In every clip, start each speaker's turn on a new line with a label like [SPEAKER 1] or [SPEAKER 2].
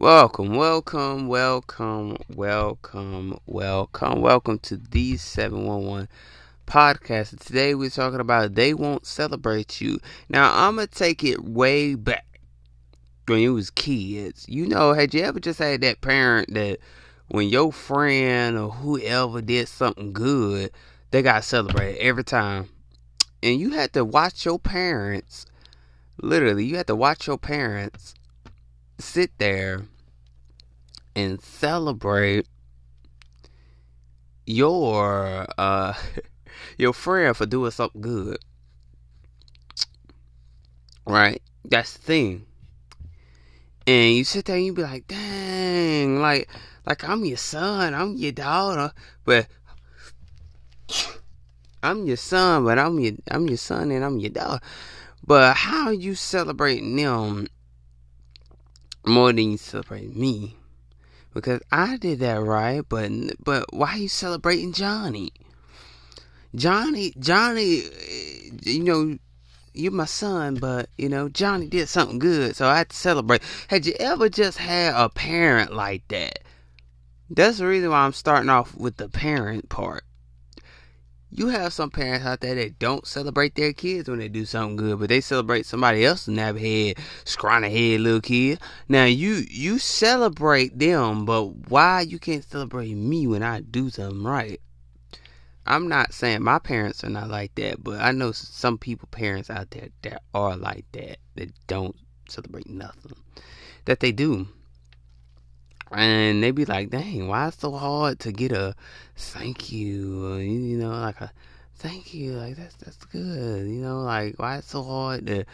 [SPEAKER 1] Welcome, welcome, welcome, welcome, welcome, welcome to the 711 podcast. Today we're talking about they won't celebrate you. Now I'm gonna take it way back when you was kids. You know, had you ever just had that parent that when your friend or whoever did something good, they got celebrated every time. And you had to watch your parents literally you had to watch your parents sit there and celebrate your uh your friend for doing something good. Right? That's the thing. And you sit there and you be like, dang, like like I'm your son, I'm your daughter, but I'm your son, but I'm your I'm your son and I'm your daughter. But how you celebrating them more than you celebrate me? Because I did that right, but but why are you celebrating Johnny? Johnny, Johnny, eh, you know, you're my son, but you know, Johnny did something good, so I had to celebrate. Had you ever just had a parent like that? That's the reason why I'm starting off with the parent part you have some parents out there that don't celebrate their kids when they do something good, but they celebrate somebody else's nappy head, scrawny head little kid. Now you you celebrate them, but why you can't celebrate me when I do something right? I'm not saying my parents are not like that, but I know some people parents out there that are like that that don't celebrate nothing that they do and they be like, "Dang, why it's so hard to get a thank you?" You know, like a thank you, like that's that's good. You know, like why it's so hard to,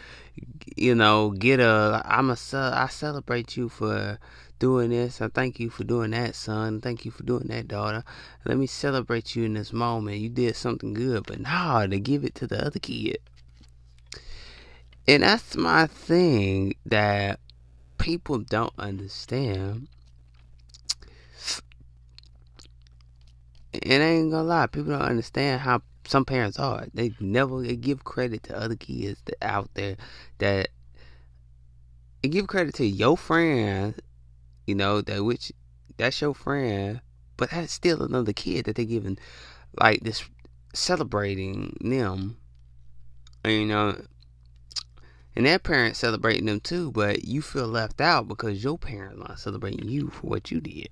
[SPEAKER 1] you know, get a I'm a I celebrate you for doing this. I thank you for doing that, son. Thank you for doing that, daughter. Let me celebrate you in this moment. You did something good, but nah, to give it to the other kid. And that's my thing that people don't understand and I ain't gonna lie, people don't understand how some parents are. They never give credit to other kids out there that give credit to your friend, you know, that which that's your friend, but that's still another kid that they giving like this celebrating them. You know, and that parent celebrating them too, but you feel left out because your parents not celebrating you for what you did.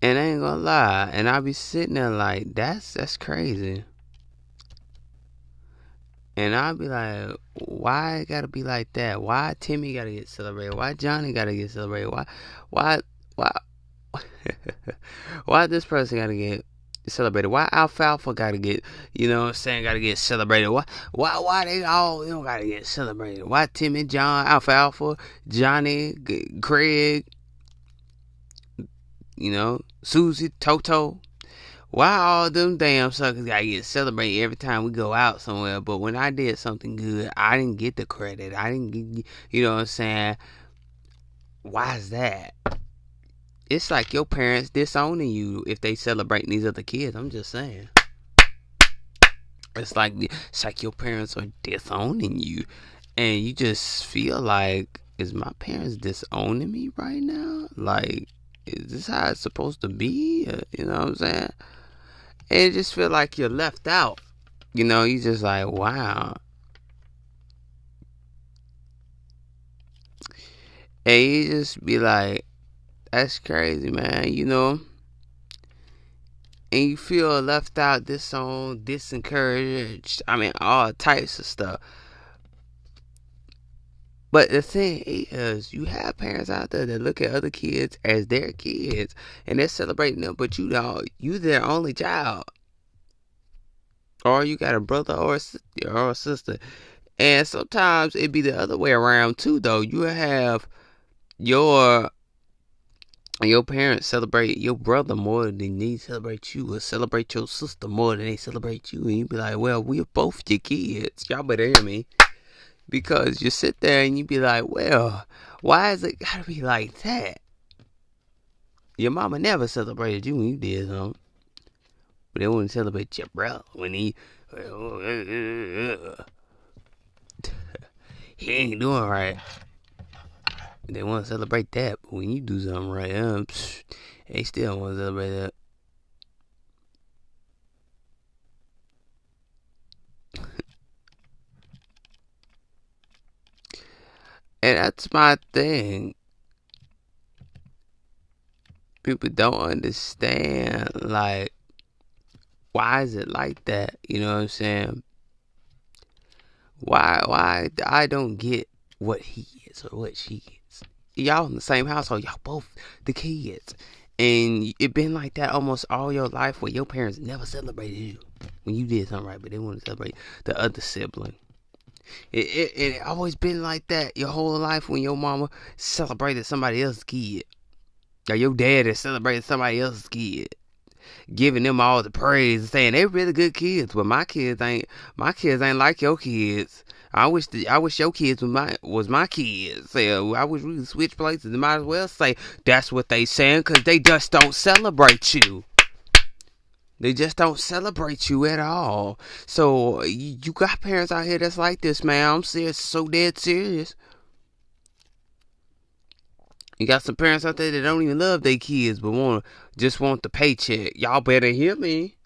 [SPEAKER 1] And I ain't gonna lie, and I'll be sitting there like, that's that's crazy. And I'll be like, why it gotta be like that? Why Timmy gotta get celebrated? Why Johnny gotta get celebrated? Why, why, why, why this person gotta get celebrated? Why Alfalfa gotta get, you know what I'm saying, gotta get celebrated? Why, why, why they all, you know, gotta get celebrated? Why Timmy, John, Alfalfa, Johnny, Craig, you know, Susie, Toto. Why all them damn suckers gotta get celebrated every time we go out somewhere? But when I did something good, I didn't get the credit. I didn't get, you know what I'm saying? Why is that? It's like your parents disowning you if they celebrating these other kids. I'm just saying. It's like it's like your parents are disowning you, and you just feel like, is my parents disowning me right now? Like is this how it's supposed to be? Uh, you know what I'm saying? And it just feel like you're left out. You know, you just like, wow. And you just be like, that's crazy, man, you know? And you feel left out, disowned, disencouraged. I mean, all types of stuff. But the thing is, you have parents out there that look at other kids as their kids, and they're celebrating them. But you know, you their only child, or you got a brother or a sister, or a sister, and sometimes it be the other way around too. Though you have your your parents celebrate your brother more than they celebrate you, or celebrate your sister more than they celebrate you, and you be like, "Well, we're both your kids. Y'all better hear me." Because you sit there and you be like, well, why is it gotta be like that? Your mama never celebrated you when you did something. But they wouldn't celebrate your brother when he he ain't doing right. they want to celebrate that. But when you do something right, um, psh, they still want to celebrate that. And that's my thing. People don't understand, like, why is it like that? You know what I'm saying? Why, why I don't get what he is or what she is. Y'all in the same household, y'all both the kids. And it been like that almost all your life where your parents never celebrated you when you did something right, but they want to celebrate the other sibling. It, it, it always been like that your whole life when your mama celebrated somebody else's kid. Or your dad has celebrated somebody else's kid. Giving them all the praise and saying they really good kids. But my kids ain't my kids ain't like your kids. I wish the, I wish your kids was my was my kids. Uh, I wish we could switch places. They might as well say that's what they saying because they just don't celebrate you. They just don't celebrate you at all. So you got parents out here that's like this, man. I'm serious, so dead serious. You got some parents out there that don't even love their kids, but want just want the paycheck. Y'all better hear me.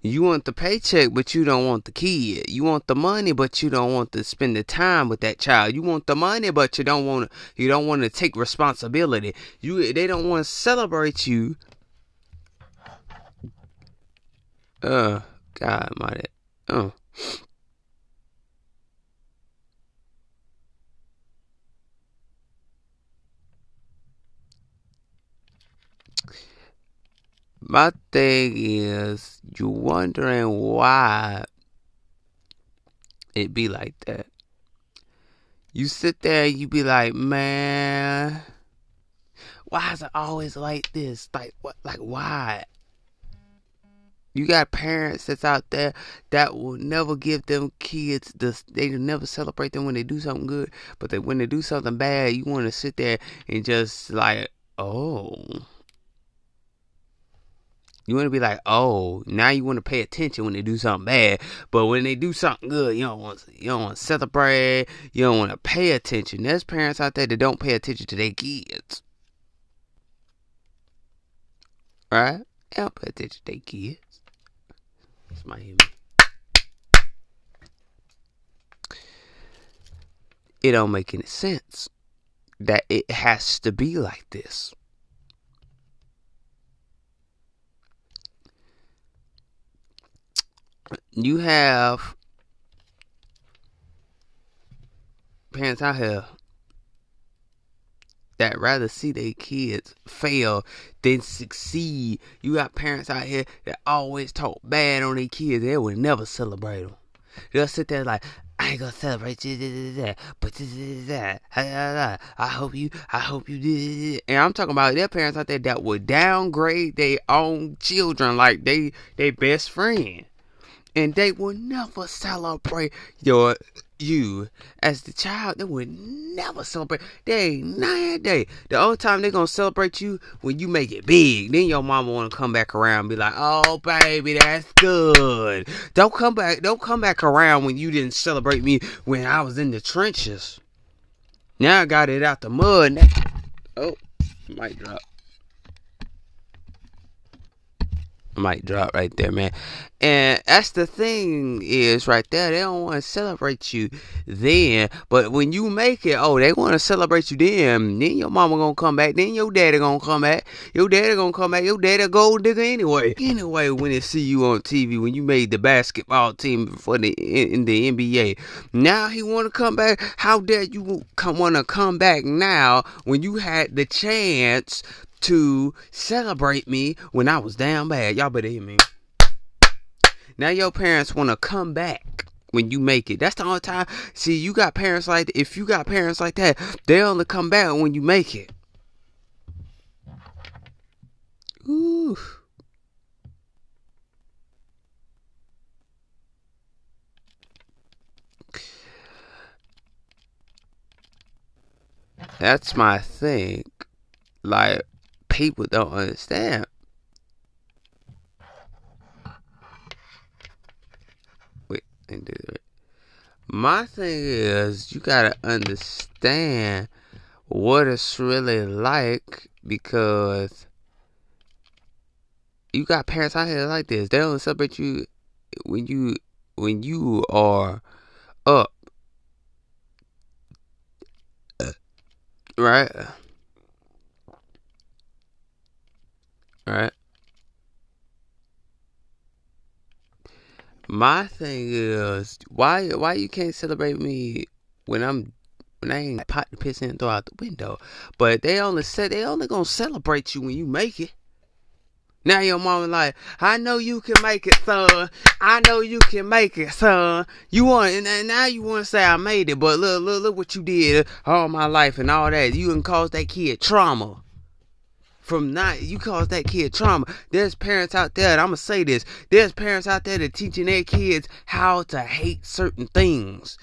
[SPEAKER 1] You want the paycheck, but you don't want the kid. You want the money, but you don't want to spend the time with that child. You want the money, but you don't want to, you don't want to take responsibility. You they don't want to celebrate you. Uh, God, my. Oh. My thing is, you wondering why it be like that. You sit there, you be like, man, why is it always like this? Like what? Like why? You got parents that's out there that will never give them kids this. They never celebrate them when they do something good, but when they do something bad, you want to sit there and just like, oh you want to be like, oh, now you want to pay attention when they do something bad, but when they do something good, you don't want you don't want to celebrate. You don't want to pay attention. There's parents out there that don't pay attention to their kids, right? They don't pay attention to their kids. It's my human. It don't make any sense that it has to be like this. You have parents out here that rather see their kids fail than succeed. You got parents out here that always talk bad on their kids. They would never celebrate them. They'll sit there like, I ain't gonna celebrate you, but that. I hope you, I hope you did. And I'm talking about their parents out there that would downgrade their own children like they, their best friend and they will never celebrate your you as the child. They would never celebrate. They ain't nine day. The only time they gonna celebrate you when you make it big. Then your mama wanna come back around and be like, "Oh baby, that's good." Don't come back. Don't come back around when you didn't celebrate me when I was in the trenches. Now I got it out the mud. Oh, might drop. Might drop right there, man. And that's the thing is right there. They don't want to celebrate you then, but when you make it, oh, they want to celebrate you then. Then your mama gonna come back. Then your daddy gonna come back. Your daddy gonna come back. Your daddy a gold digger anyway. Anyway, when they see you on TV, when you made the basketball team for the in the NBA, now he want to come back. How dare you come want to come back now when you had the chance to celebrate me when I was down bad. Y'all better hear me. Now your parents want to come back when you make it. That's the only time. See, you got parents like if you got parents like that, they only come back when you make it. Ooh. That's my thing. Like people don't understand. Wait, I didn't do it. My thing is, you gotta understand what it's really like because you got parents out here like this. They don't celebrate you when you when you are up. Uh, right? Right? My thing is why why you can't celebrate me when I'm when I ain't pot the piss in and throw out the window. But they only said they only gonna celebrate you when you make it. Now your mama like, I know you can make it, son. I know you can make it, son. You want and now you want to say I made it, but look, look, look what you did all my life and all that. You can cause that kid trauma. From not, you cause that kid trauma. There's parents out there, and I'm gonna say this. There's parents out there that teaching their kids how to hate certain things.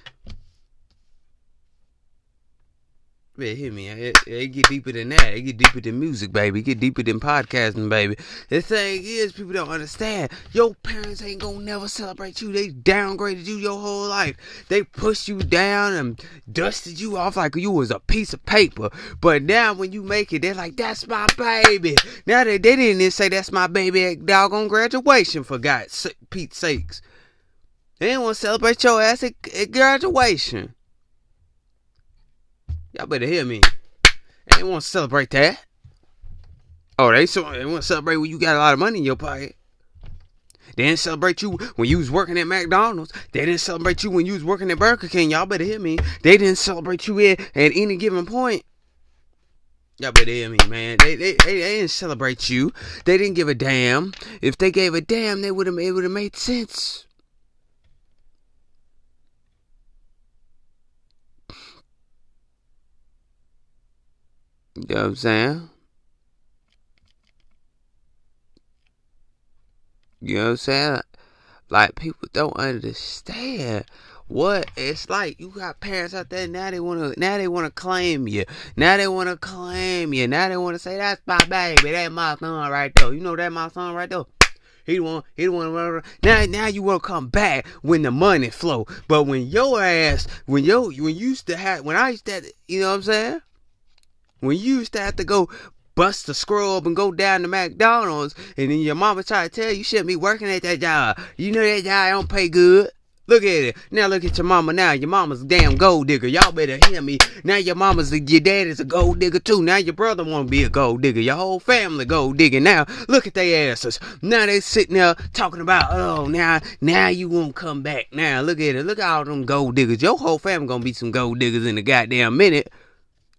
[SPEAKER 1] Man, hear me. It, it, get deeper than that. It get deeper than music, baby. It get deeper than podcasting, baby. The thing is, people don't understand. Your parents ain't gonna never celebrate you. They downgraded you your whole life. They pushed you down and dusted you off like you was a piece of paper. But now when you make it, they're like, that's my baby. Now they, they didn't even say that's my baby at doggone graduation, for God's Pete's sakes. They didn't want to celebrate your ass at, at graduation. Y'all better hear me. They want to celebrate that. Oh, they, so, they want to celebrate when you got a lot of money in your pocket. They didn't celebrate you when you was working at McDonald's. They didn't celebrate you when you was working at Burger King. Y'all better hear me. They didn't celebrate you at, at any given point. Y'all better hear me, man. They, they, they, they didn't celebrate you. They didn't give a damn. If they gave a damn, they would have would have made sense. You know what I'm saying? You know what I'm saying? Like people don't understand what it's like. You got parents out there now they wanna now they wanna claim you. Now they wanna claim you. Now they wanna say that's my baby, that's my son right there. You know that my son right there. He want, he want. Now, now you want to come back when the money flow. But when your ass, when yo, when you used to have, when I used to, you know what I'm saying? When you used to have to go bust the scrub and go down to McDonald's, and then your mama try to tell you, you shouldn't be working at that job. You know that job don't pay good. Look at it. Now look at your mama now. Your mama's a damn gold digger. Y'all better hear me. Now your mama's a, your daddy's a gold digger too. Now your brother wanna be a gold digger. Your whole family gold digger. Now look at their asses. Now they sitting there talking about, oh now now you won't come back. Now look at it. Look at all them gold diggers. Your whole family gonna be some gold diggers in a goddamn minute.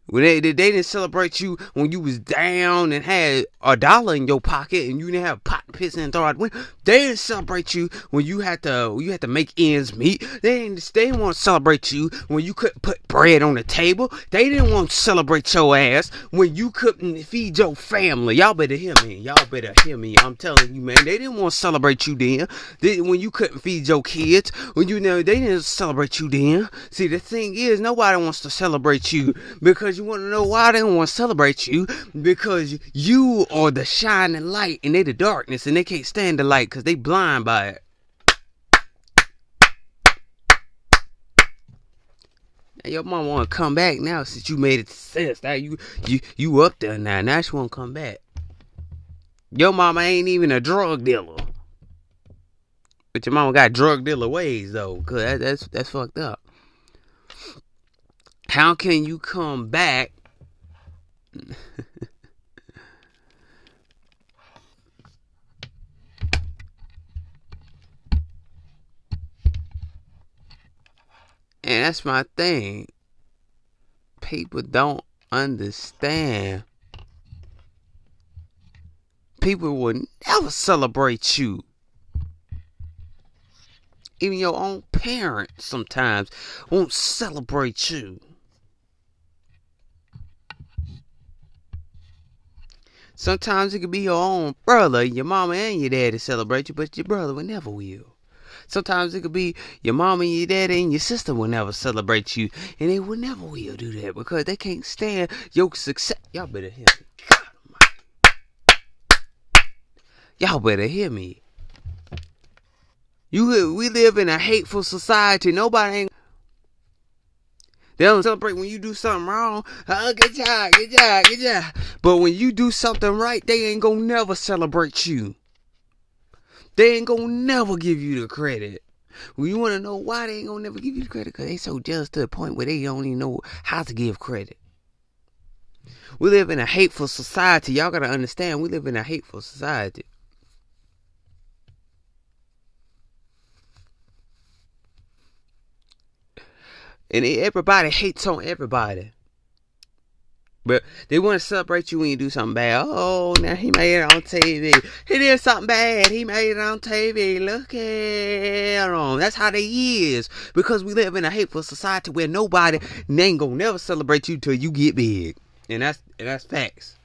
[SPEAKER 1] When they, they didn't celebrate you when you was down and had a dollar in your pocket and you didn't have pot piss and throw out the They didn't celebrate you when you had to you had to make ends meet. They didn't they didn't want to celebrate you when you couldn't put bread on the table. They didn't want to celebrate your ass when you couldn't feed your family. Y'all better hear me. Y'all better hear me. I'm telling you, man. They didn't want to celebrate you then. They, when you couldn't feed your kids. When you know they didn't celebrate you then. See the thing is nobody wants to celebrate you because you want to know why they don't want to celebrate you? Because you are the shining light and they the darkness and they can't stand the light because they blind by it. Now your mom want to come back now since you made it sense. Now you you you up there now. Now she want to come back. Your mama ain't even a drug dealer. But your mama got drug dealer ways though, cause that, that's that's fucked up. How can you come back? And that's my thing. People don't understand. People will never celebrate you. Even your own parents sometimes won't celebrate you. Sometimes it could be your own brother, your mama and your daddy celebrate you, but your brother will never will. Sometimes it could be your mama and your daddy and your sister will never celebrate you, and they will never will do that because they can't stand your success. Y'all better hear me. Y'all better hear me. You we live in a hateful society. Nobody ain't They don't celebrate when you do something wrong. Oh, good job, good job, good job. But when you do something right, they ain't gonna never celebrate you. They ain't gonna never give you the credit. Well, you wanna know why they ain't gonna never give you the credit? Cause they so jealous to the point where they don't even know how to give credit. We live in a hateful society. Y'all gotta understand, we live in a hateful society. And everybody hates on everybody. But they want to celebrate you when you do something bad. Oh, now he made it on TV. He did something bad. He made it on TV. Look at him. That's how they is. Because we live in a hateful society where nobody ain't gonna never celebrate you till you get big. And that's and that's facts.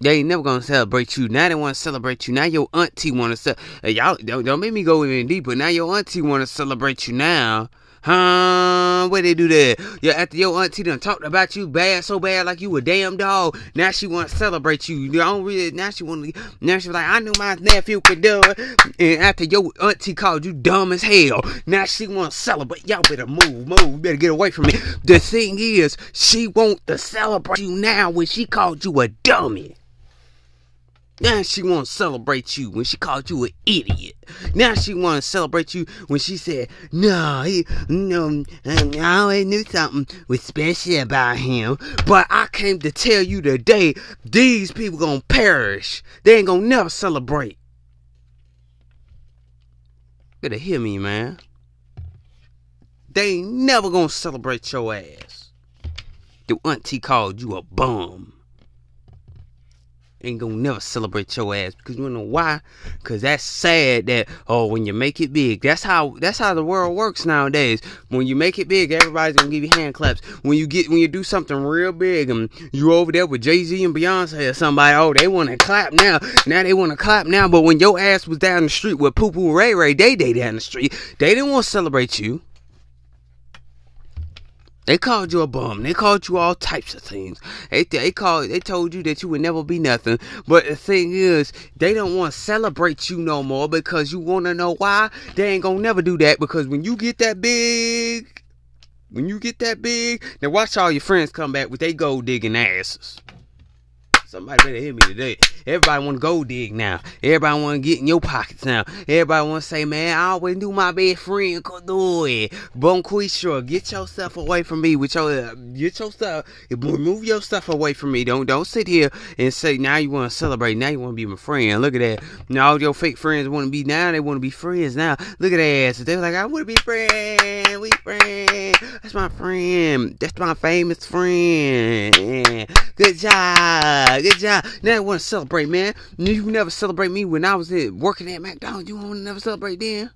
[SPEAKER 1] They ain't never gonna celebrate you. Now they want to celebrate you. Now your auntie want to celebrate. Y'all don't, don't make me go even deeper. Now your auntie want to celebrate you now Huh? Where they do that? Yeah, after your auntie done talked about you bad, so bad, like you a damn dog. Now she want to celebrate you. Don't really. Now she want to. Now she like, I knew my nephew could do it. And after your auntie called you dumb as hell, now she want to celebrate. Y'all better move, move. You better get away from me. The thing is, she want to celebrate you now when she called you a dummy. Now she want to celebrate you when she called you an idiot. Now she want to celebrate you when she said, "No, he, no, um, I always knew something was special about him." But I came to tell you today, these people gonna perish. They ain't gonna never celebrate. Better hear me, man. They ain't never gonna celebrate your ass. The auntie called you a bum ain't gonna never celebrate your ass because you wanna know why? Because that's sad that oh when you make it big, that's how that's how the world works nowadays. When you make it big, everybody's gonna give you hand claps. When you get when you do something real big and you over there with Jay Z and Beyonce or somebody, oh they want to clap now. Now they want to clap now. But when your ass was down the street with Poo Poo Ray Ray Day Day down the street, they didn't want to celebrate you. They called you a bum. They called you all types of things. They they called they told you that you would never be nothing. But the thing is, they don't want to celebrate you no more because you want to know why? They ain't gonna never do that because when you get that big, when you get that big, now watch all your friends come back with they gold digging asses. Somebody better hear me today. Everybody want to go dig now. Everybody want to get in your pockets now. Everybody want to say, man, I always knew my best friend could do it. Bonquisha, get yourself away from me with your, uh, get your stuff, remove your stuff away from me. Don't, don't sit here and say, now you want to celebrate. Now you want to be my friend. Look at that. Now all your fake friends want to be now. They want to be friends now. Look at that ass. They're like, I want to be friends. We friends. That's my friend. That's my famous friend. Good job good job. Now I want to celebrate, man. You never celebrate me when I was working at McDonald's. You want to never celebrate then?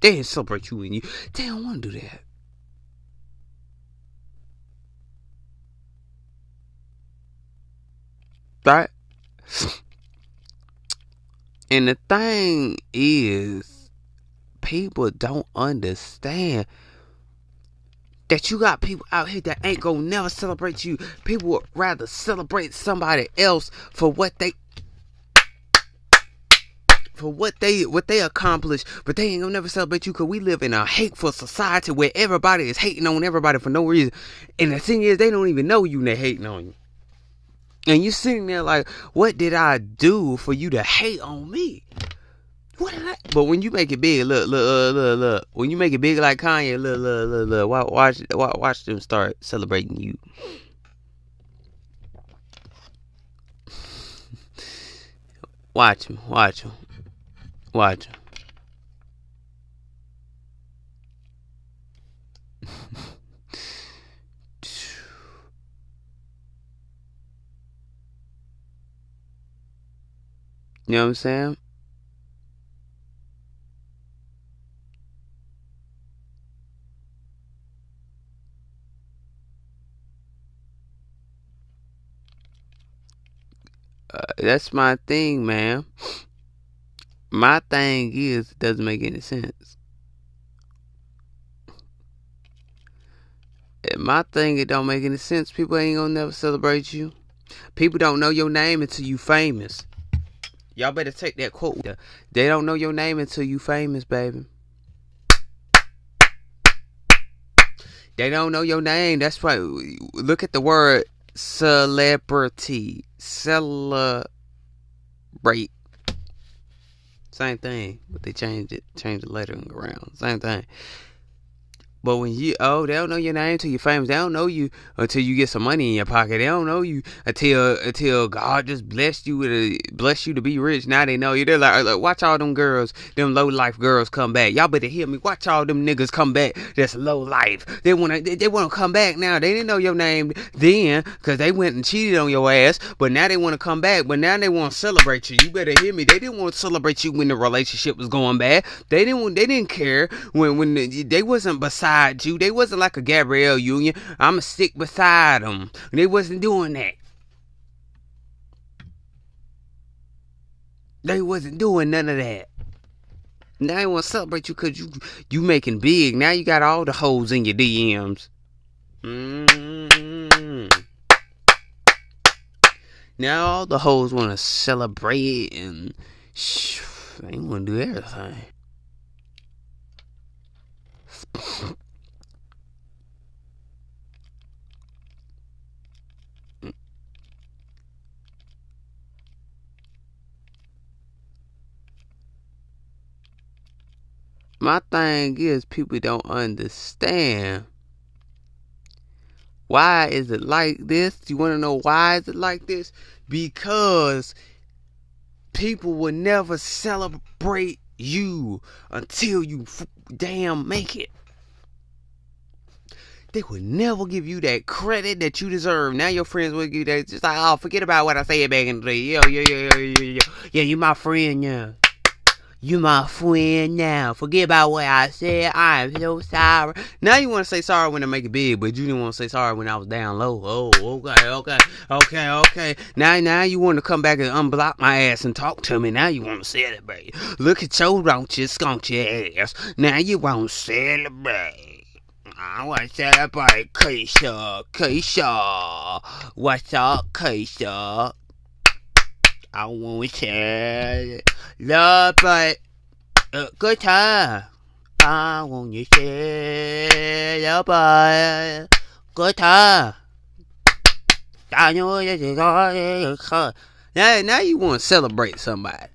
[SPEAKER 1] They didn't celebrate you and you. They don't want to do that. Right? And the thing is, people don't understand that you got people out here that ain't gonna never celebrate you. People would rather celebrate somebody else for what they for what they what they accomplished, but they ain't gonna never celebrate you because we live in a hateful society where everybody is hating on everybody for no reason. And the thing is, they don't even know you and they hating on you. And you sitting there like, what did I do for you to hate on me? What? But when you make it big, look, look, uh, look, look. When you make it big like Kanye, look, look, look, look. Watch, watch, watch them start celebrating you. watch him, watch him, watch him. You know what I'm saying? Uh, that's my thing, man. My thing is, it doesn't make any sense. My thing, it don't make any sense. People ain't gonna never celebrate you. People don't know your name until you famous. Y'all better take that quote. They don't know your name until you famous, baby. They don't know your name. That's why. Look at the word celebrity. Celebrate. Same thing, but they changed it, changed the lettering around. Same thing. But when you oh they don't know your name until you're famous. They don't know you until you get some money in your pocket. They don't know you until until God just blessed you with a bless you to be rich. Now they know you. They're like, like watch all them girls, them low life girls come back. Y'all better hear me. Watch all them niggas come back. That's low life. They wanna they, they wanna come back now. They didn't know your name then because they went and cheated on your ass. But now they wanna come back. But now they wanna celebrate you. You better hear me. They didn't want to celebrate you when the relationship was going bad. They didn't they didn't care when when the, they wasn't beside beside you. They wasn't like a Gabrielle Union. I'ma stick beside them. They wasn't doing that. They wasn't doing none of that. Now they want to celebrate you because you you making big. Now you got all the hoes in your DMs. Mm-hmm. Now all the hoes want to celebrate and they want to do everything. My thing is, people don't understand. Why is it like this? You want to know why is it like this? Because people will never celebrate you until you damn make it. They would never give you that credit that you deserve. Now your friends will give you that. Just like, oh, forget about what I said back in the day. Yo, yo, yo, yo, yo, yo. Yeah, you my friend, yeah. You my friend now. Forget about what I said. I'm so sorry. Now you want to say sorry when I make it big, but you didn't want to say sorry when I was down low. Oh, okay, okay, okay, okay. Now, now you want to come back and unblock my ass and talk to me. Now you want to celebrate. Look at your raunchy, skunchy ass. Now you want to celebrate. I want to celebrate Keisha, Keisha. What's up, Keisha? I want to love, but uh, good time. I want to celebrate good time. I now, now you want to celebrate somebody.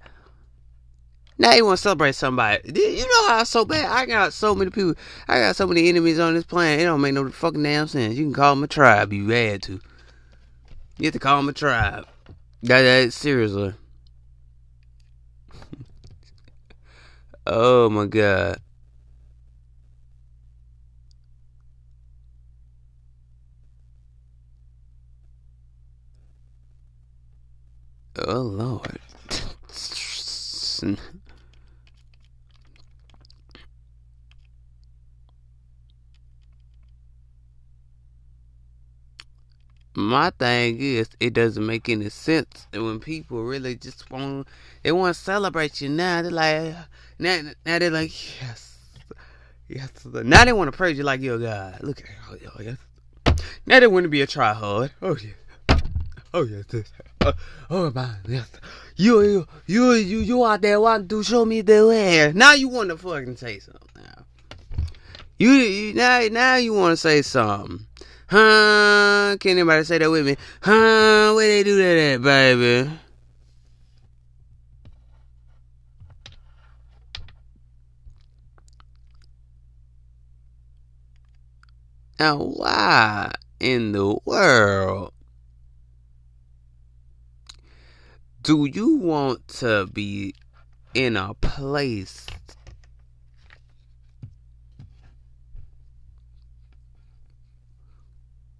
[SPEAKER 1] Now you want to celebrate somebody. You know how so bad? I got so many people. I got so many enemies on this planet. It don't make no fucking damn sense. You can call them a tribe. You had to. You have to call them a tribe. That, that seriously. oh my god. Oh lord. my thing is it doesn't make any sense. When people really just want they want to celebrate you now they're like now, now they're like yes yes now they want to praise you like you're God. Look at oh, oh yes. Now they want to be a tryhard oh yeah. Oh yes oh, uh, oh my yes. You you you you you out there want to show me the way. Now you want to fucking say something. Now you, you now now you want to say something Huh? Can anybody say that with me? Huh? Where they do that at, baby? Now, why in the world do you want to be in a place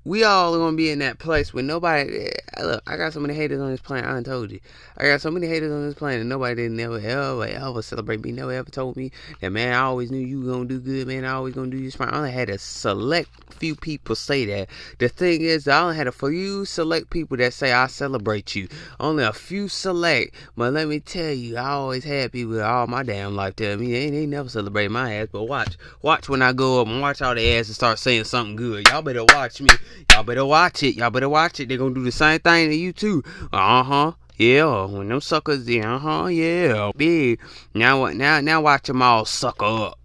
[SPEAKER 1] we all gonna be in that place where nobody. Eh, look, I got so many haters on this planet. I told you. I got so many haters on this planet. Nobody didn't ever, ever, ever celebrate me. Never ever told me that, man, I always knew you gonna do good, man. I always gonna do this fine. I only had a select few people say that. The thing is, I only had a few select people that say I celebrate you. Only a few select. But let me tell you, I always had people all my damn life tell me they, they never celebrate my ass. But watch, watch when I go up and watch all the ass and start saying something good. Y'all better watch me. Y'all better watch it. Y'all better watch it. They're gonna do the same thing to you too. Uh huh. Yeah, when them suckers, yeah, uh huh, yeah, big. Now? Now, now watch them all suck up.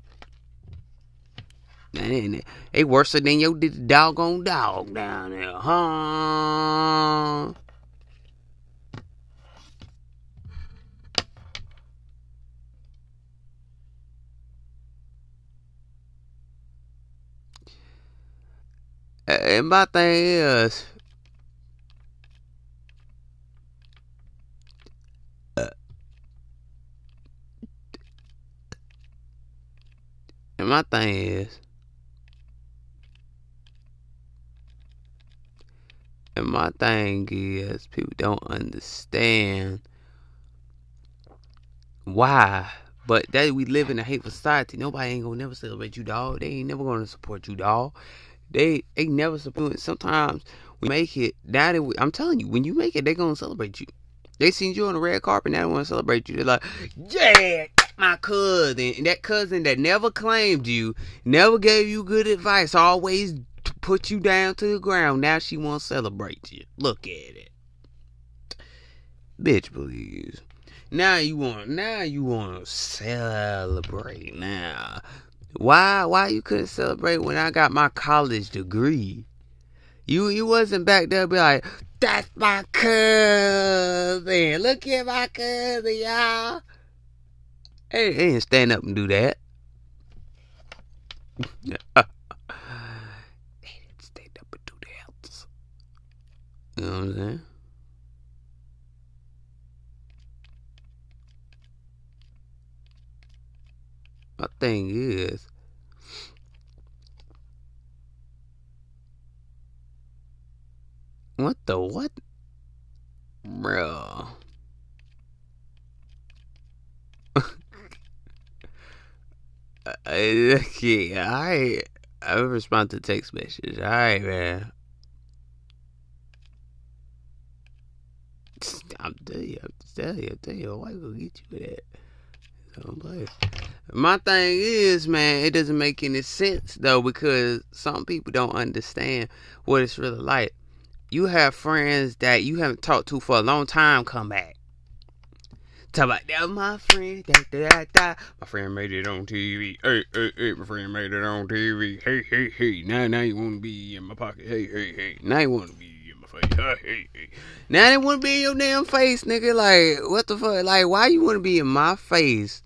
[SPEAKER 1] And they worse than your doggone dog down there, huh? And my thing is, uh, and my thing is, and my thing is, people don't understand why. But that we live in a hateful society. Nobody ain't gonna never celebrate you, dog. They ain't never gonna support you, dog. They they never support. Sometimes we make it. Now That I'm telling you, when you make it, they gonna celebrate you. They seen you on the red carpet, now they want to celebrate you. They're like, yeah, my cousin, and that cousin that never claimed you, never gave you good advice, always put you down to the ground. Now she to celebrate you. Look at it, bitch, please. Now you want, now you want to celebrate. Now why why you couldn't celebrate when I got my college degree? You you wasn't back there be like, that's my cousin. Look at my cousin, y'all. Hey, they didn't stand up and do that. they didn't stand up and do that. You know what I'm saying? My thing is, what the what, bro? okay, I I respond to text message. All right, man. I'm telling you, I'm telling you, I'm telling you, why go get you that? My thing is, man, it doesn't make any sense though because some people don't understand what it's really like. You have friends that you haven't talked to for a long time come back. Talk about that, my friend. Da, da, da. My friend made it on TV. Hey, hey, hey, my friend made it on TV. Hey, hey, hey. Now, now you want to be in my pocket. Hey, hey, hey. Now you want to be in my face. Hey, hey, hey. Now they want to be in your damn face, nigga. Like, what the fuck? Like, why you want to be in my face?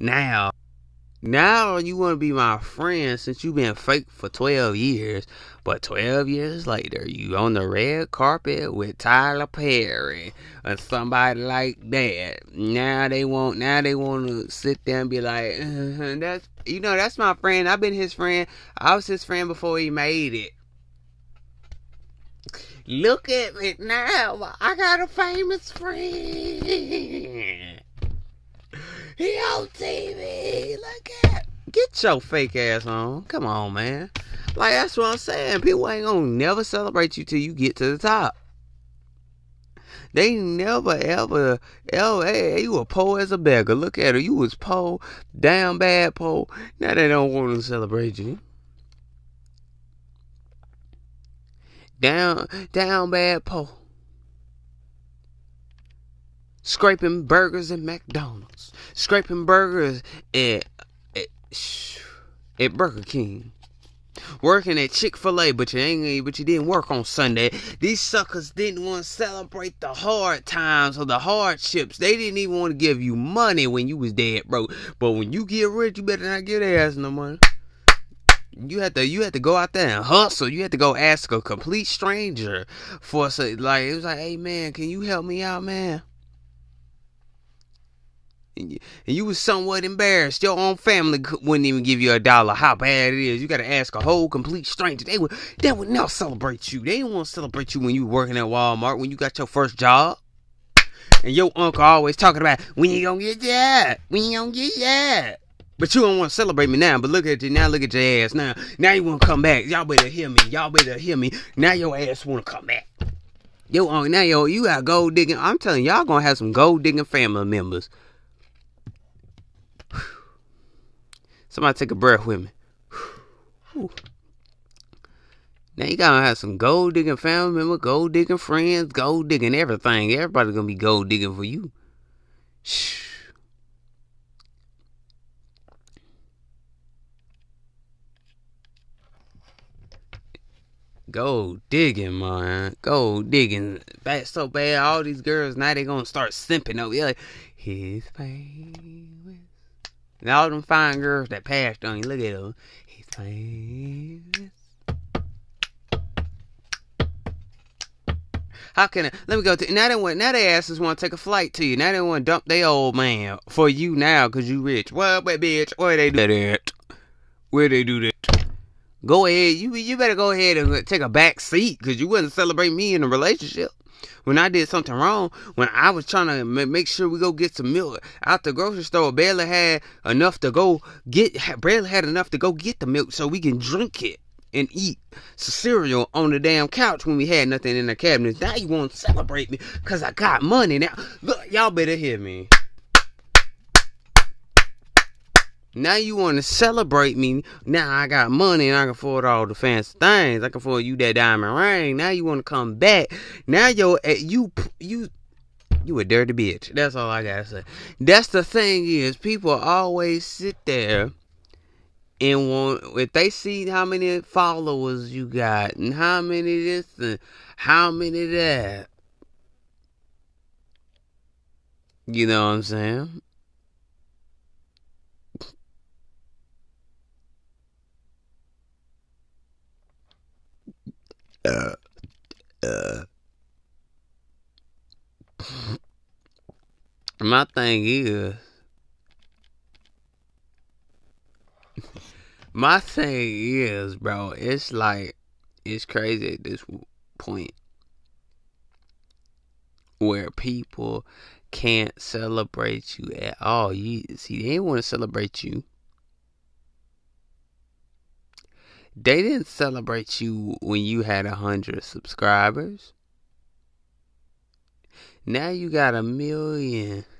[SPEAKER 1] Now, now you want to be my friend since you've been fake for 12 years. But 12 years later, you on the red carpet with Tyler Perry or somebody like that. Now they want, now they want to sit there and be like, uh, that's, you know, that's my friend. I've been his friend. I was his friend before he made it. Look at me now. I got a famous friend. He on TV. Look at Get your fake ass on. Come on, man. Like that's what I'm saying. People ain't gonna never celebrate you till you get to the top. They never ever ever hey, you were poor as a beggar. Look at her. You was poor, damn bad poor. Now they don't want to celebrate you. Down down bad poor scraping burgers and McDonald's, scraping burgers at, at, at Burger King, working at Chick Fil A, but you ain't, but you didn't work on Sunday. These suckers didn't want to celebrate the hard times or the hardships. They didn't even want to give you money when you was dead, bro. But when you get rich, you better not give their ass no money. You had to you had to go out there and hustle. You had to go ask a complete stranger for like it was like, hey man, can you help me out, man? And you, and you was somewhat embarrassed. Your own family wouldn't even give you a dollar. How bad it is. You got to ask a whole complete stranger. They would they would not celebrate you. They to celebrate you when you working at Walmart when you got your first job. And your uncle always talking about when you gonna get that, when you gonna get that. But you don't want to celebrate me now. But look at you now. Look at your ass now. Now you want to come back. Y'all better hear me. Y'all better hear me. Now your ass want to come back. Yo, now yo, you got gold digging. I'm telling y'all gonna have some gold digging family members. Somebody take a breath with me. Now you gotta have some gold digging family members, gold digging friends, gold digging everything. Everybody's gonna be gold digging for you. Shh. Gold digging, man. Gold digging. Bad, so bad. All these girls now they gonna start simping over here. His famous. And all them fine girls that passed on you. Look at them. His famous. How can I? Let me go to now. They want now. They asses want to take a flight to you. Now they want to dump their old man for you now because you rich. Well, but bitch, where they do that? Where they do that? Go ahead. You you better go ahead and take a back seat because you wouldn't celebrate me in a relationship. When I did something wrong, when I was trying to make sure we go get some milk out the grocery store, barely had enough to go get, barely had enough to go get the milk so we can drink it and eat cereal on the damn couch when we had nothing in the cabinets. Now you want to celebrate me because I got money. Now, look, y'all better hear me. Now you want to celebrate me. Now I got money and I can afford all the fancy things. I can afford you that diamond ring. Now you want to come back. Now yo, eh, you you you a dirty bitch. That's all I gotta say. That's the thing is people always sit there and want if they see how many followers you got and how many this and how many that. You know what I'm saying? Uh, uh. My thing is my thing is, bro, it's like it's crazy at this point where people can't celebrate you at all. You see, they want to celebrate you. They didn't celebrate you when you had a hundred subscribers. Now you got a million.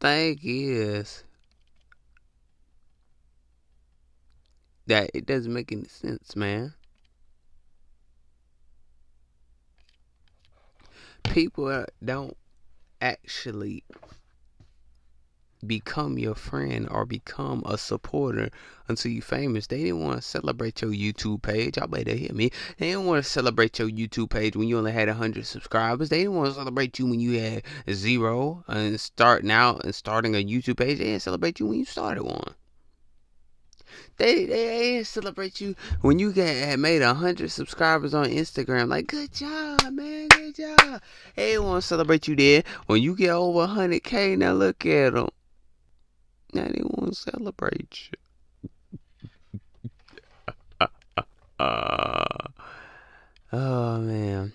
[SPEAKER 1] thing is that it doesn't make any sense, man. People don't actually become your friend or become a supporter until you're famous. They didn't want to celebrate your YouTube page. Y'all better hear me. They didn't want to celebrate your YouTube page when you only had hundred subscribers. They didn't want to celebrate you when you had zero and starting out and starting a YouTube page. They didn't celebrate you when you started one. They, they, they celebrate you when you get made a hundred subscribers on Instagram. Like, good job, man, good job. They want to celebrate you there. When you get over hundred k, now look at them. Now they want to celebrate you. uh, oh man.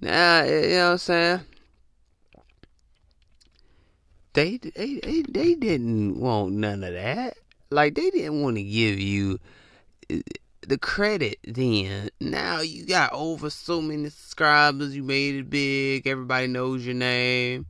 [SPEAKER 1] Now, you know what I'm saying? They, they, they, they didn't want none of that. Like, they didn't want to give you eh, the credit then. Now you got over so many subscribers, you made it big, everybody knows your name.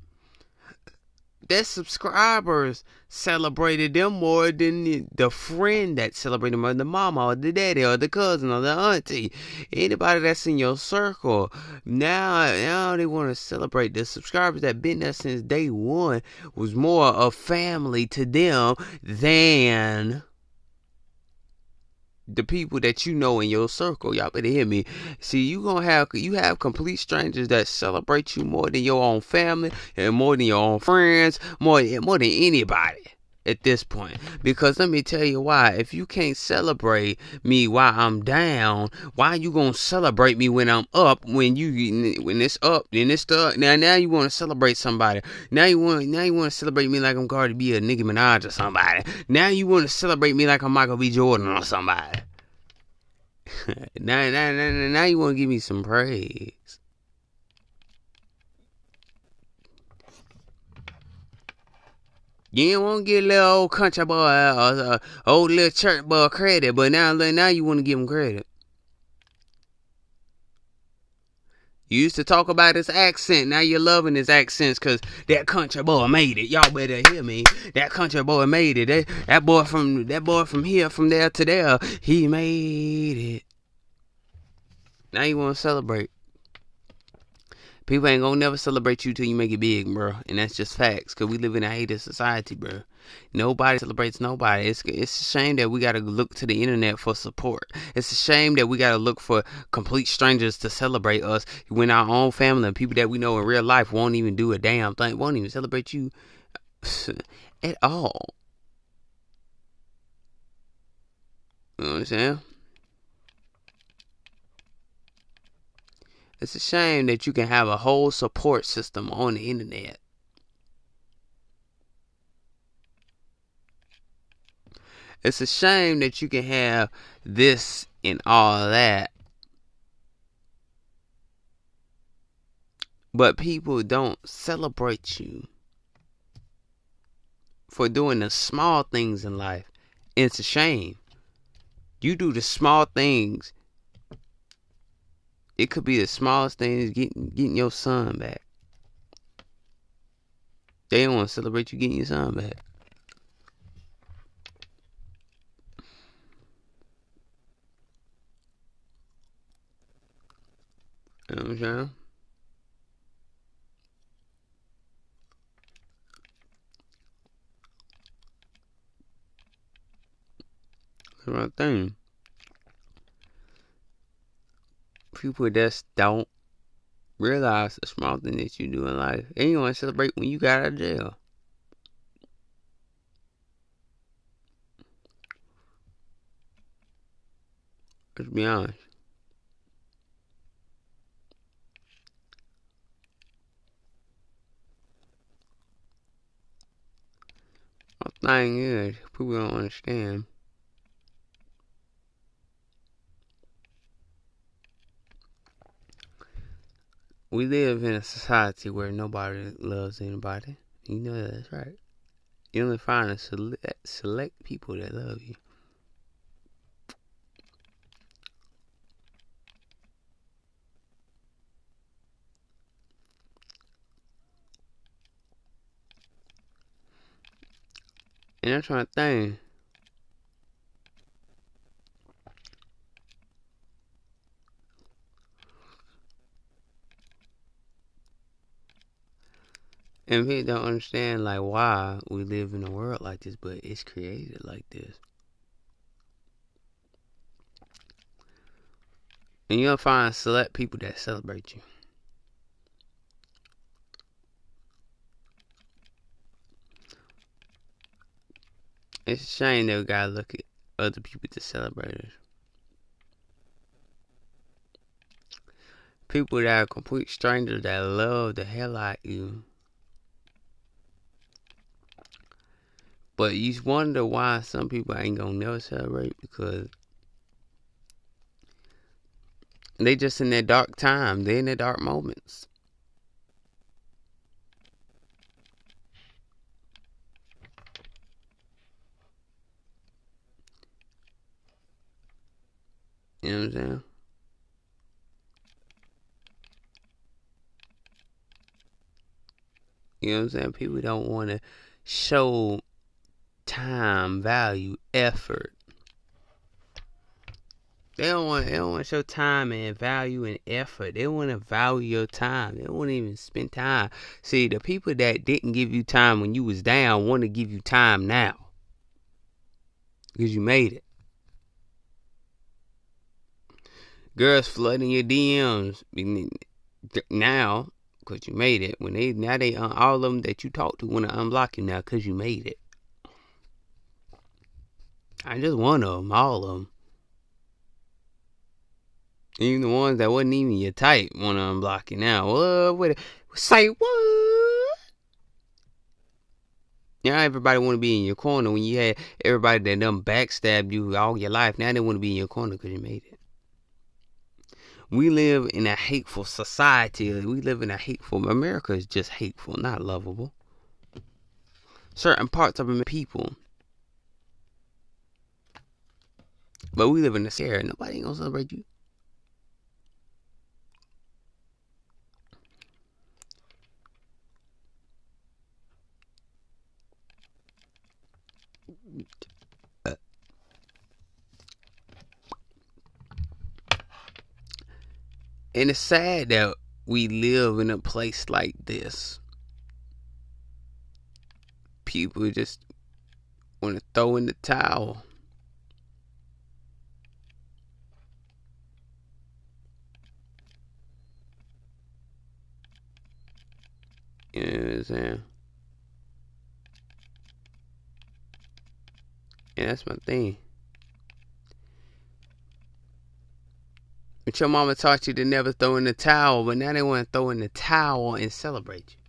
[SPEAKER 1] Their subscribers celebrated them more than the friend that celebrated them, or the mama, or the daddy, or the cousin, or the auntie. Anybody that's in your circle. Now, now they want to celebrate the subscribers that been there since day one was more a family to them than the people that you know in your circle. Y'all better hear me. See, you gonna have you have complete strangers that celebrate you more than your own family and more than your own friends, more more than anybody at this point. Because let me tell you why. If you can't celebrate me while I'm down, why you gonna celebrate me when I'm up? When you when it's up, then it's up. Now now you want to celebrate somebody. Now you want now you want to celebrate me like I'm Cardi B or Nicki Minaj or somebody. Now you want to celebrate me like I'm Michael B. Jordan or somebody. now, now, now, now you want to give me some praise. You to get little old country boy or uh, old little church boy credit, but now now you want to give him credit. You used to talk about his accent. Now you're loving his accents because that country boy made it. Y'all better hear me. That country boy made it. That, that boy from that boy from here, from there to there, he made it. Now you want to celebrate. People ain't gonna never celebrate you till you make it big, bro. And that's just facts. Cause we live in a hated society, bro. Nobody celebrates nobody. It's it's a shame that we gotta look to the internet for support. It's a shame that we gotta look for complete strangers to celebrate us when our own family and people that we know in real life won't even do a damn thing, won't even celebrate you at all. You know what I'm saying? It's a shame that you can have a whole support system on the internet. It's a shame that you can have this and all that. But people don't celebrate you for doing the small things in life. It's a shame. You do the small things it could be the smallest things getting getting your son back. They don't want to celebrate you getting your son back. You know what I'm saying? That's thing. People just don't realize the small thing that you do in life. And you want to celebrate when you got out of jail. Let's be honest. Thing is, people don't understand. We live in a society where nobody loves anybody. You know that's right. You only find a select, select people that love you. And I'm trying to think. And people don't understand like why we live in a world like this, but it's created like this. And you'll find select people that celebrate you. It's a shame that we gotta look at other people to celebrate us. People that are complete strangers that love the hell out of you But you wonder why some people ain't gonna never celebrate because they just in their dark time. They in their dark moments. You know what I'm saying? You know what I'm saying? People don't want to show time, value, effort. They don't want they don't want show time and value and effort. They want to value your time. They don't even spend time. See, the people that didn't give you time when you was down want to give you time now. Because you made it. Girls flooding your DMs now because you made it. When they now they uh, all of them that you talk to want to unblock you now because you made it. I just of them, all of them. Even the ones that wasn't even your type want to unblock you now. What? what say what? Now everybody want to be in your corner when you had everybody that done backstabbed you all your life. Now they want to be in your corner because you made it. We live in a hateful society. We live in a hateful. America is just hateful, not lovable. certain parts of people. But we live in this era. Nobody ain't gonna celebrate you. And it's sad that we live in a place like this. People just want to throw in the towel. I'm saying? And that's my thing. But your mama taught you to never throw in the towel, but now they want to throw in the towel and celebrate you.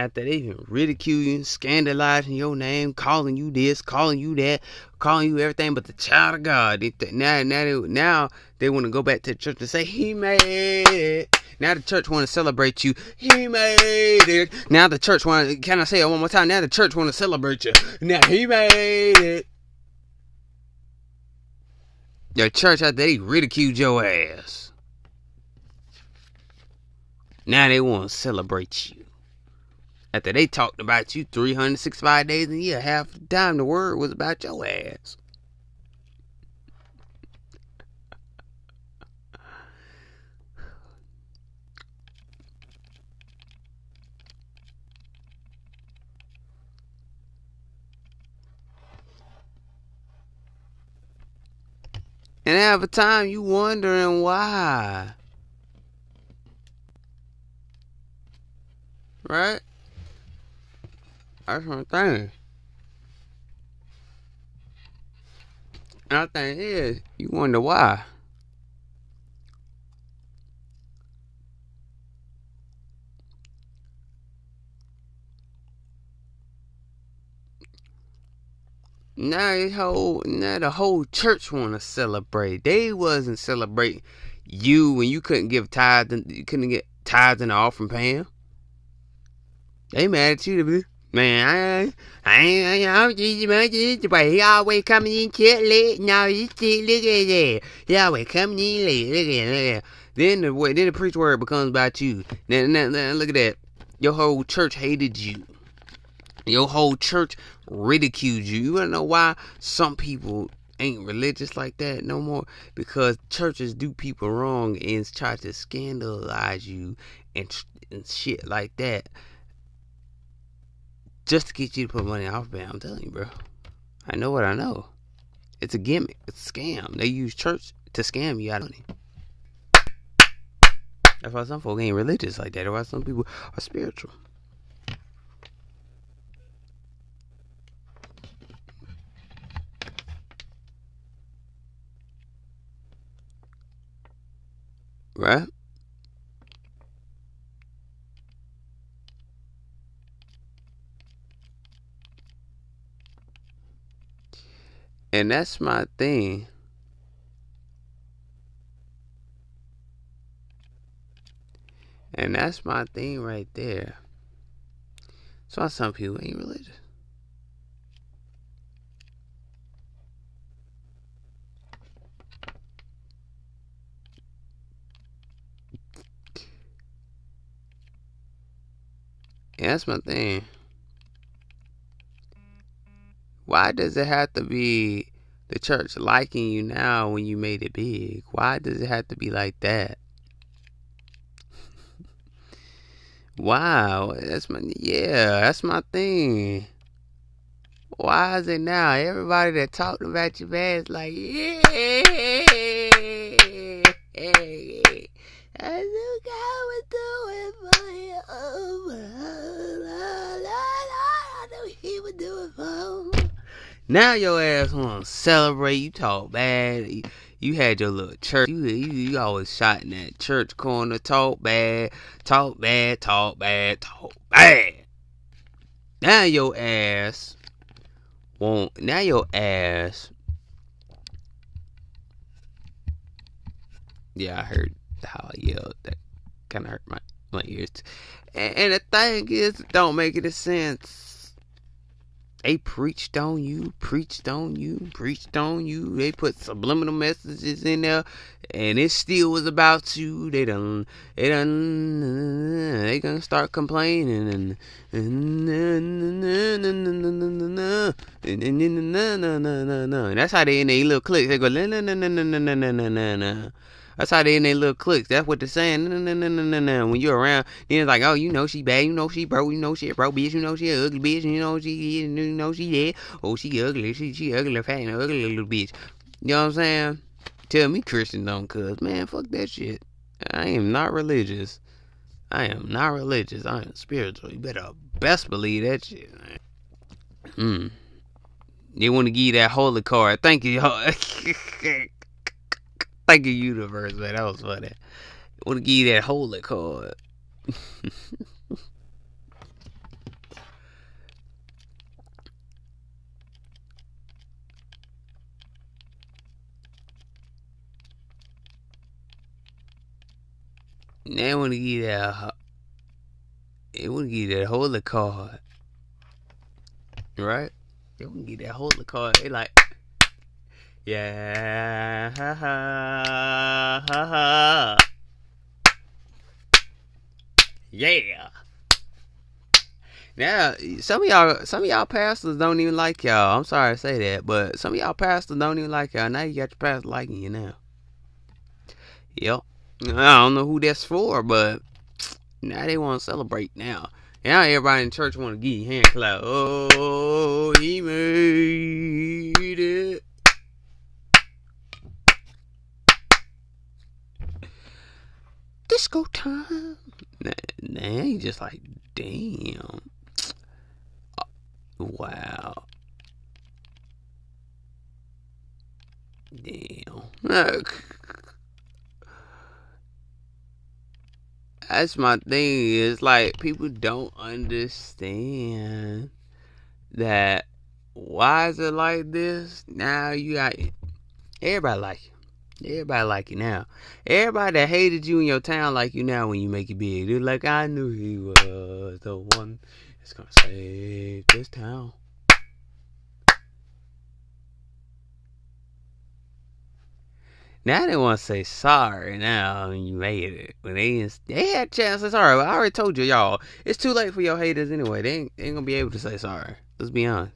[SPEAKER 1] After they even ridicule you, scandalizing your name, calling you this, calling you that, calling you everything but the child of God. Now, now, they, now they want to go back to the church and say, He made it. Now the church want to celebrate you. He made it. Now the church want. To, can I say it one more time? Now the church want to celebrate you. Now he made it. Your church out there, they ridiculed your ass. Now they want to celebrate you. After they talked about you 365 days in a year, half the time the word was about your ass. And half the time you wondering why. Right? That's one thing. Another thing is, you wonder why. Now whole now the whole church want to celebrate. They wasn't celebrating you when you couldn't give tithes and you couldn't get tithes and the offering pan. They mad at you, man. I, I I Jesus, man, Jesus, but he always coming in church late. Now you see, look at that. He always coming in late. Then the then the preach word becomes about you. Now, now, now, look at that. Your whole church hated you. Your whole church ridiculed you. You wanna know why some people ain't religious like that no more? Because churches do people wrong and try to scandalize you and, and shit like that. Just to get you to put money off band. I'm telling you, bro. I know what I know. It's a gimmick. It's a scam. They use church to scam you out of money. That's why some folk ain't religious like that. That's why some people are spiritual. Right? And that's my thing. And that's my thing right there. So I some people ain't religious. Yeah, that's my thing. Why does it have to be the church liking you now when you made it big? Why does it have to be like that? wow, that's my yeah, that's my thing. Why is it now? Everybody that talked about you bad is like, yeah, that's what God was doing for you. Now your ass want to celebrate. You talk bad. You had your little church. You, you, you always shot in that church corner. Talk bad. Talk bad. Talk bad. Talk bad. Now your ass won't. Now your ass. Yeah, I heard how I yelled. That kind of hurt my my ears. And, and the thing is, don't make any sense. They preached on you, preached on you, preached on you. They put subliminal messages in there, and it still was about you. They done, they done, they gonna start complaining and that's how they in their little cliques. They go na na na na na na na na na. That's how they in their little cliques. That's what they're saying. No, no, no. When you're around, then it's like, oh, you know she bad, you know she broke, you know she broke bitch, you know she ugly bitch, you know she, you know she dead. Oh, she ugly, she she ugly, fat, and ugly little bitch. You know what I'm saying? Tell me Christian don't cuss, man. Fuck that shit. I am not religious. I am not religious. I am spiritual. You better best believe that shit. Hmm. They want to give you that holy card. Thank you. Thank you, universe, man. That was funny. I want to give you that holy card. They want to you that. They want to give that holy card, right? They want to you that holy card. They like. Yeah. Yeah. Now, some of y'all, some of y'all pastors don't even like y'all. I'm sorry to say that, but some of y'all pastors don't even like y'all. Now you got your pastor liking you now. Yep. I don't know who that's for, but now they want to celebrate now. Now everybody in church want to give you hand clap. Oh, he made it. Disco time. Now you just like, damn. Uh, wow. Damn. Look. That's my thing. Is like people don't understand that. Why is it like this? Now you got everybody like you. Everybody like you now. Everybody that hated you in your town like you now when you make it big. Like, I knew he was the one that's gonna save this town. Now they want to say sorry now you made it. When they they had chances. Sorry, I already told you, y'all. It's too late for your haters anyway. They ain't, they ain't gonna be able to say sorry. Let's be honest.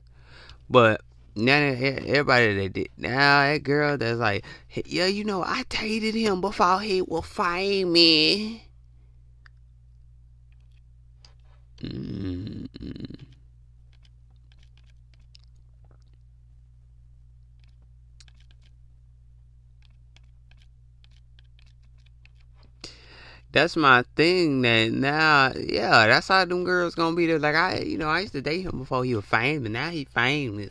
[SPEAKER 1] But now everybody that did now that girl that's like yeah you know i dated him before he was famous. Mm-hmm. that's my thing that now yeah that's how them girls gonna be there. Like i you know i used to date him before he was famous. Now he famous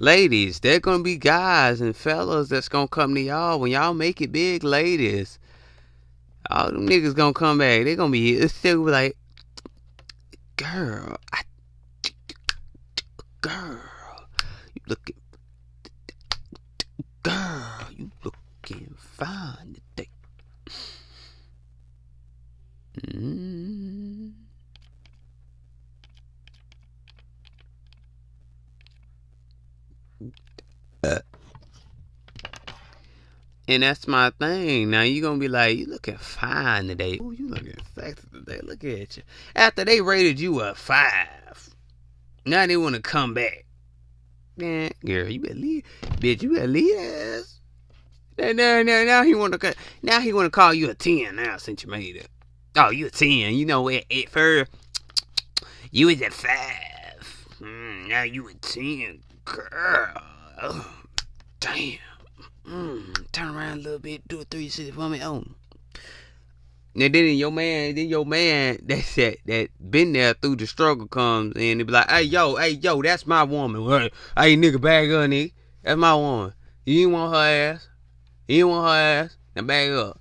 [SPEAKER 1] Ladies, there gonna be guys and fellas that's gonna come to y'all when y'all make it big, ladies. All them niggas gonna come back. They gonna be still be like, girl, I, girl, you looking, girl, you looking fine today. Mm. And that's my thing. Now you gonna be like, you looking fine today. Ooh, you looking sexy today. Look at you. After they rated you a five, now they wanna come back. Man, girl, you better leave. Bitch, you better leave ass. Now, now, now, now he wanna now he wanna call you a ten now since you made it. Oh, you a ten. You know at, at first you was a five. Mm, now you a ten, girl. Oh, damn. Mm, turn around a little bit, do a 360 for me. Oh. And then your man, then your man that said that been there through the struggle comes and they be like, hey yo, hey yo, that's my woman. Hey nigga, bag up, nigga. That's my woman. You ain't want her ass. You ain't want her ass. Now bag up.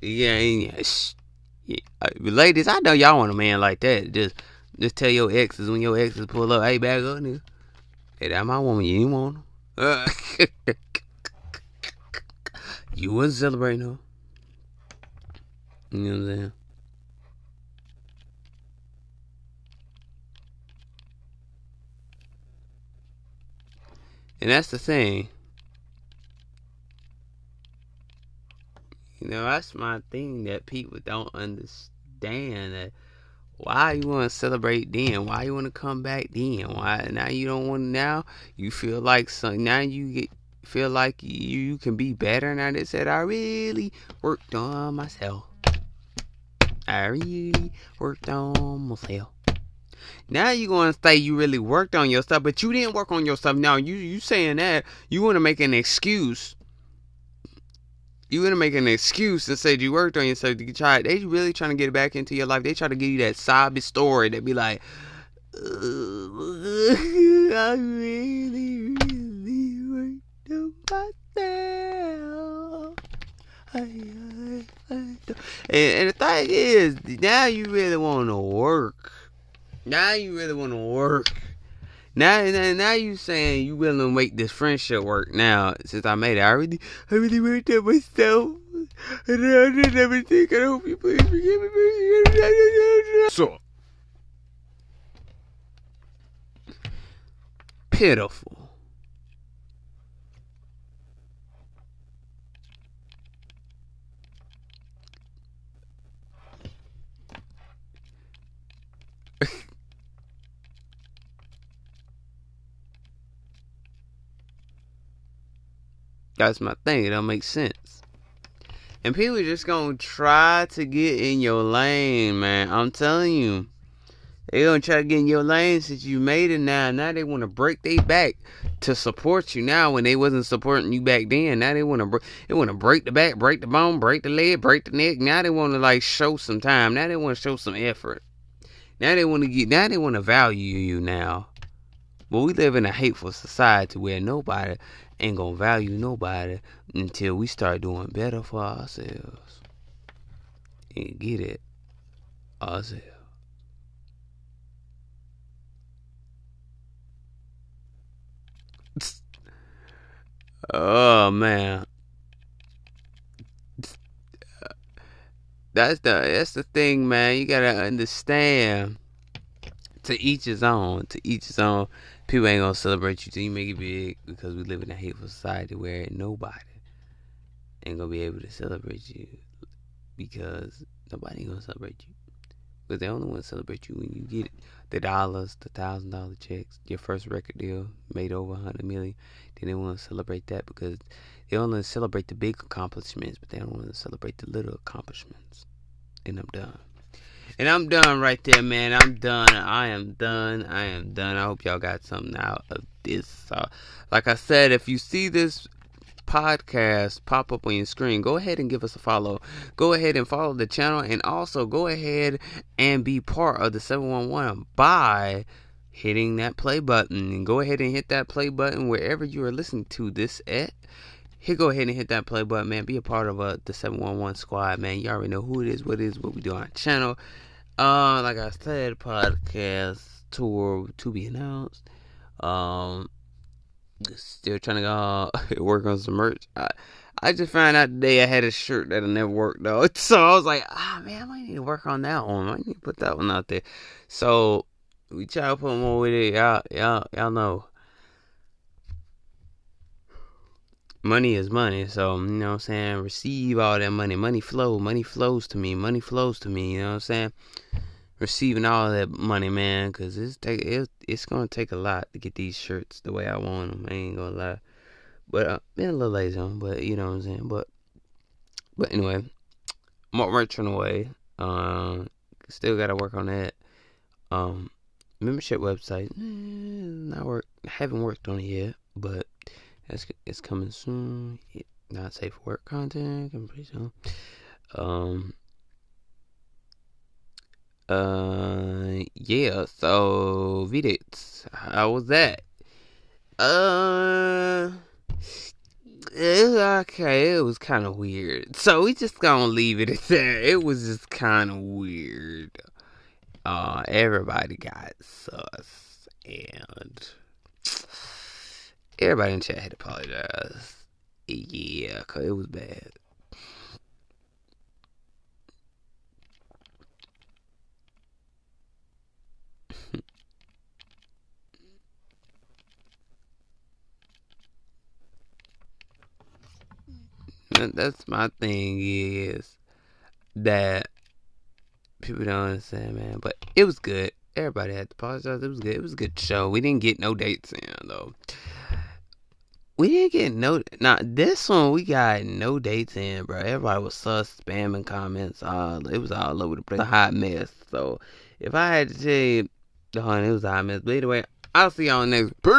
[SPEAKER 1] Yeah, yeah. yeah. Uh, ladies, I know y'all want a man like that. Just just tell your exes when your exes pull up, hey, bag up, nigga. Hey, that's my woman. You ain't want her. Uh, You wasn't celebrating her. You know what I'm saying? And that's the thing. You know, that's my thing that people don't understand that why you want to celebrate then? Why you want to come back then? Why now you don't want now? You feel like some now you get feel like you, can be better now they said I really worked on myself. I really worked on myself. Now you gonna say you really worked on yourself, but you didn't work on yourself. Now you you saying that you want to make an excuse. You want to make an excuse and say you worked on yourself. You try. They really trying to get back into your life. They try to give you that sobby story that be like, I really. And, and the thing is, now you really want to work. Now you really want to work. Now, now, now you saying you willing to make this friendship work. Now, since I made it, I really, I really worked on myself. And I did everything. I hope you please forgive me. So pitiful. That's my thing. It don't make sense. And people just gonna try to get in your lane, man. I'm telling you. They gonna try to get in your lane since you made it now. Now they wanna break their back to support you now when they wasn't supporting you back then. Now they wanna they wanna break the back, break the bone, break the leg, break the neck. Now they wanna like show some time. Now they wanna show some effort. Now they wanna get now they wanna value you now. But we live in a hateful society where nobody ain't gonna value nobody until we start doing better for ourselves. And get it ourselves. Oh man. That's the that's the thing, man. You gotta understand. To each his own. To each his own people ain't gonna celebrate you till you make it big because we live in a hateful society where nobody ain't gonna be able to celebrate you because nobody ain't gonna celebrate you. Because they only want to celebrate you when you get the dollars, the thousand dollar checks, your first record deal made over a hundred million. Then they want to celebrate that because they only celebrate the big accomplishments, but they don't want to celebrate the little accomplishments. And I'm done. And I'm done right there, man. I'm done. I am done. I am done. I hope y'all got something out of this. Uh, like I said, if you see this podcast pop up on your screen, go ahead and give us a follow. Go ahead and follow the channel and also go ahead and be part of the 711 by hitting that play button. And go ahead and hit that play button wherever you are listening to this at. Here, go ahead and hit that play button, man. Be a part of uh, the 711 squad, man. You already know who it is, what it is, what we do on our channel. Uh, like I said, podcast tour to be announced. Um, still trying to uh, work on some merch. I, I just found out today I had a shirt that never worked though, so I was like, ah oh, man, I might need to work on that one. I need to put that one out there. So we try to put more with it. Y'all, y'all, y'all know. Money is money. So, you know what I'm saying? Receive all that money. Money flow. Money flows to me. Money flows to me. You know what I'm saying? Receiving all that money, man, because it's take it, it's gonna take a lot to get these shirts the way I want them. I ain't gonna lie, but uh, been a little lazy on, but you know what I'm saying. But but anyway, more merch on the way. Um, still gotta work on that. Um, membership website, eh, not work. Haven't worked on it yet, but it's, it's coming soon. Not safe for work content coming pretty soon. Um. Uh. Yeah. So Vidits, how was that? Uh. It okay. It was kind of weird. So we just gonna leave it at that. It was just kind of weird. Uh, everybody got sus and Everybody in chat had to apologize. Yeah, cause it was bad. That's my thing is that people don't understand, man. But it was good. Everybody had to apologize. It was good. It was a good show. We didn't get no dates in though. We didn't get no. Now this one we got no dates in, bro. Everybody was sus spamming comments. All it was all over the place. A hot mess. So if I had to tell you, oh, it was a hot mess. But anyway, I'll see y'all next. Peace.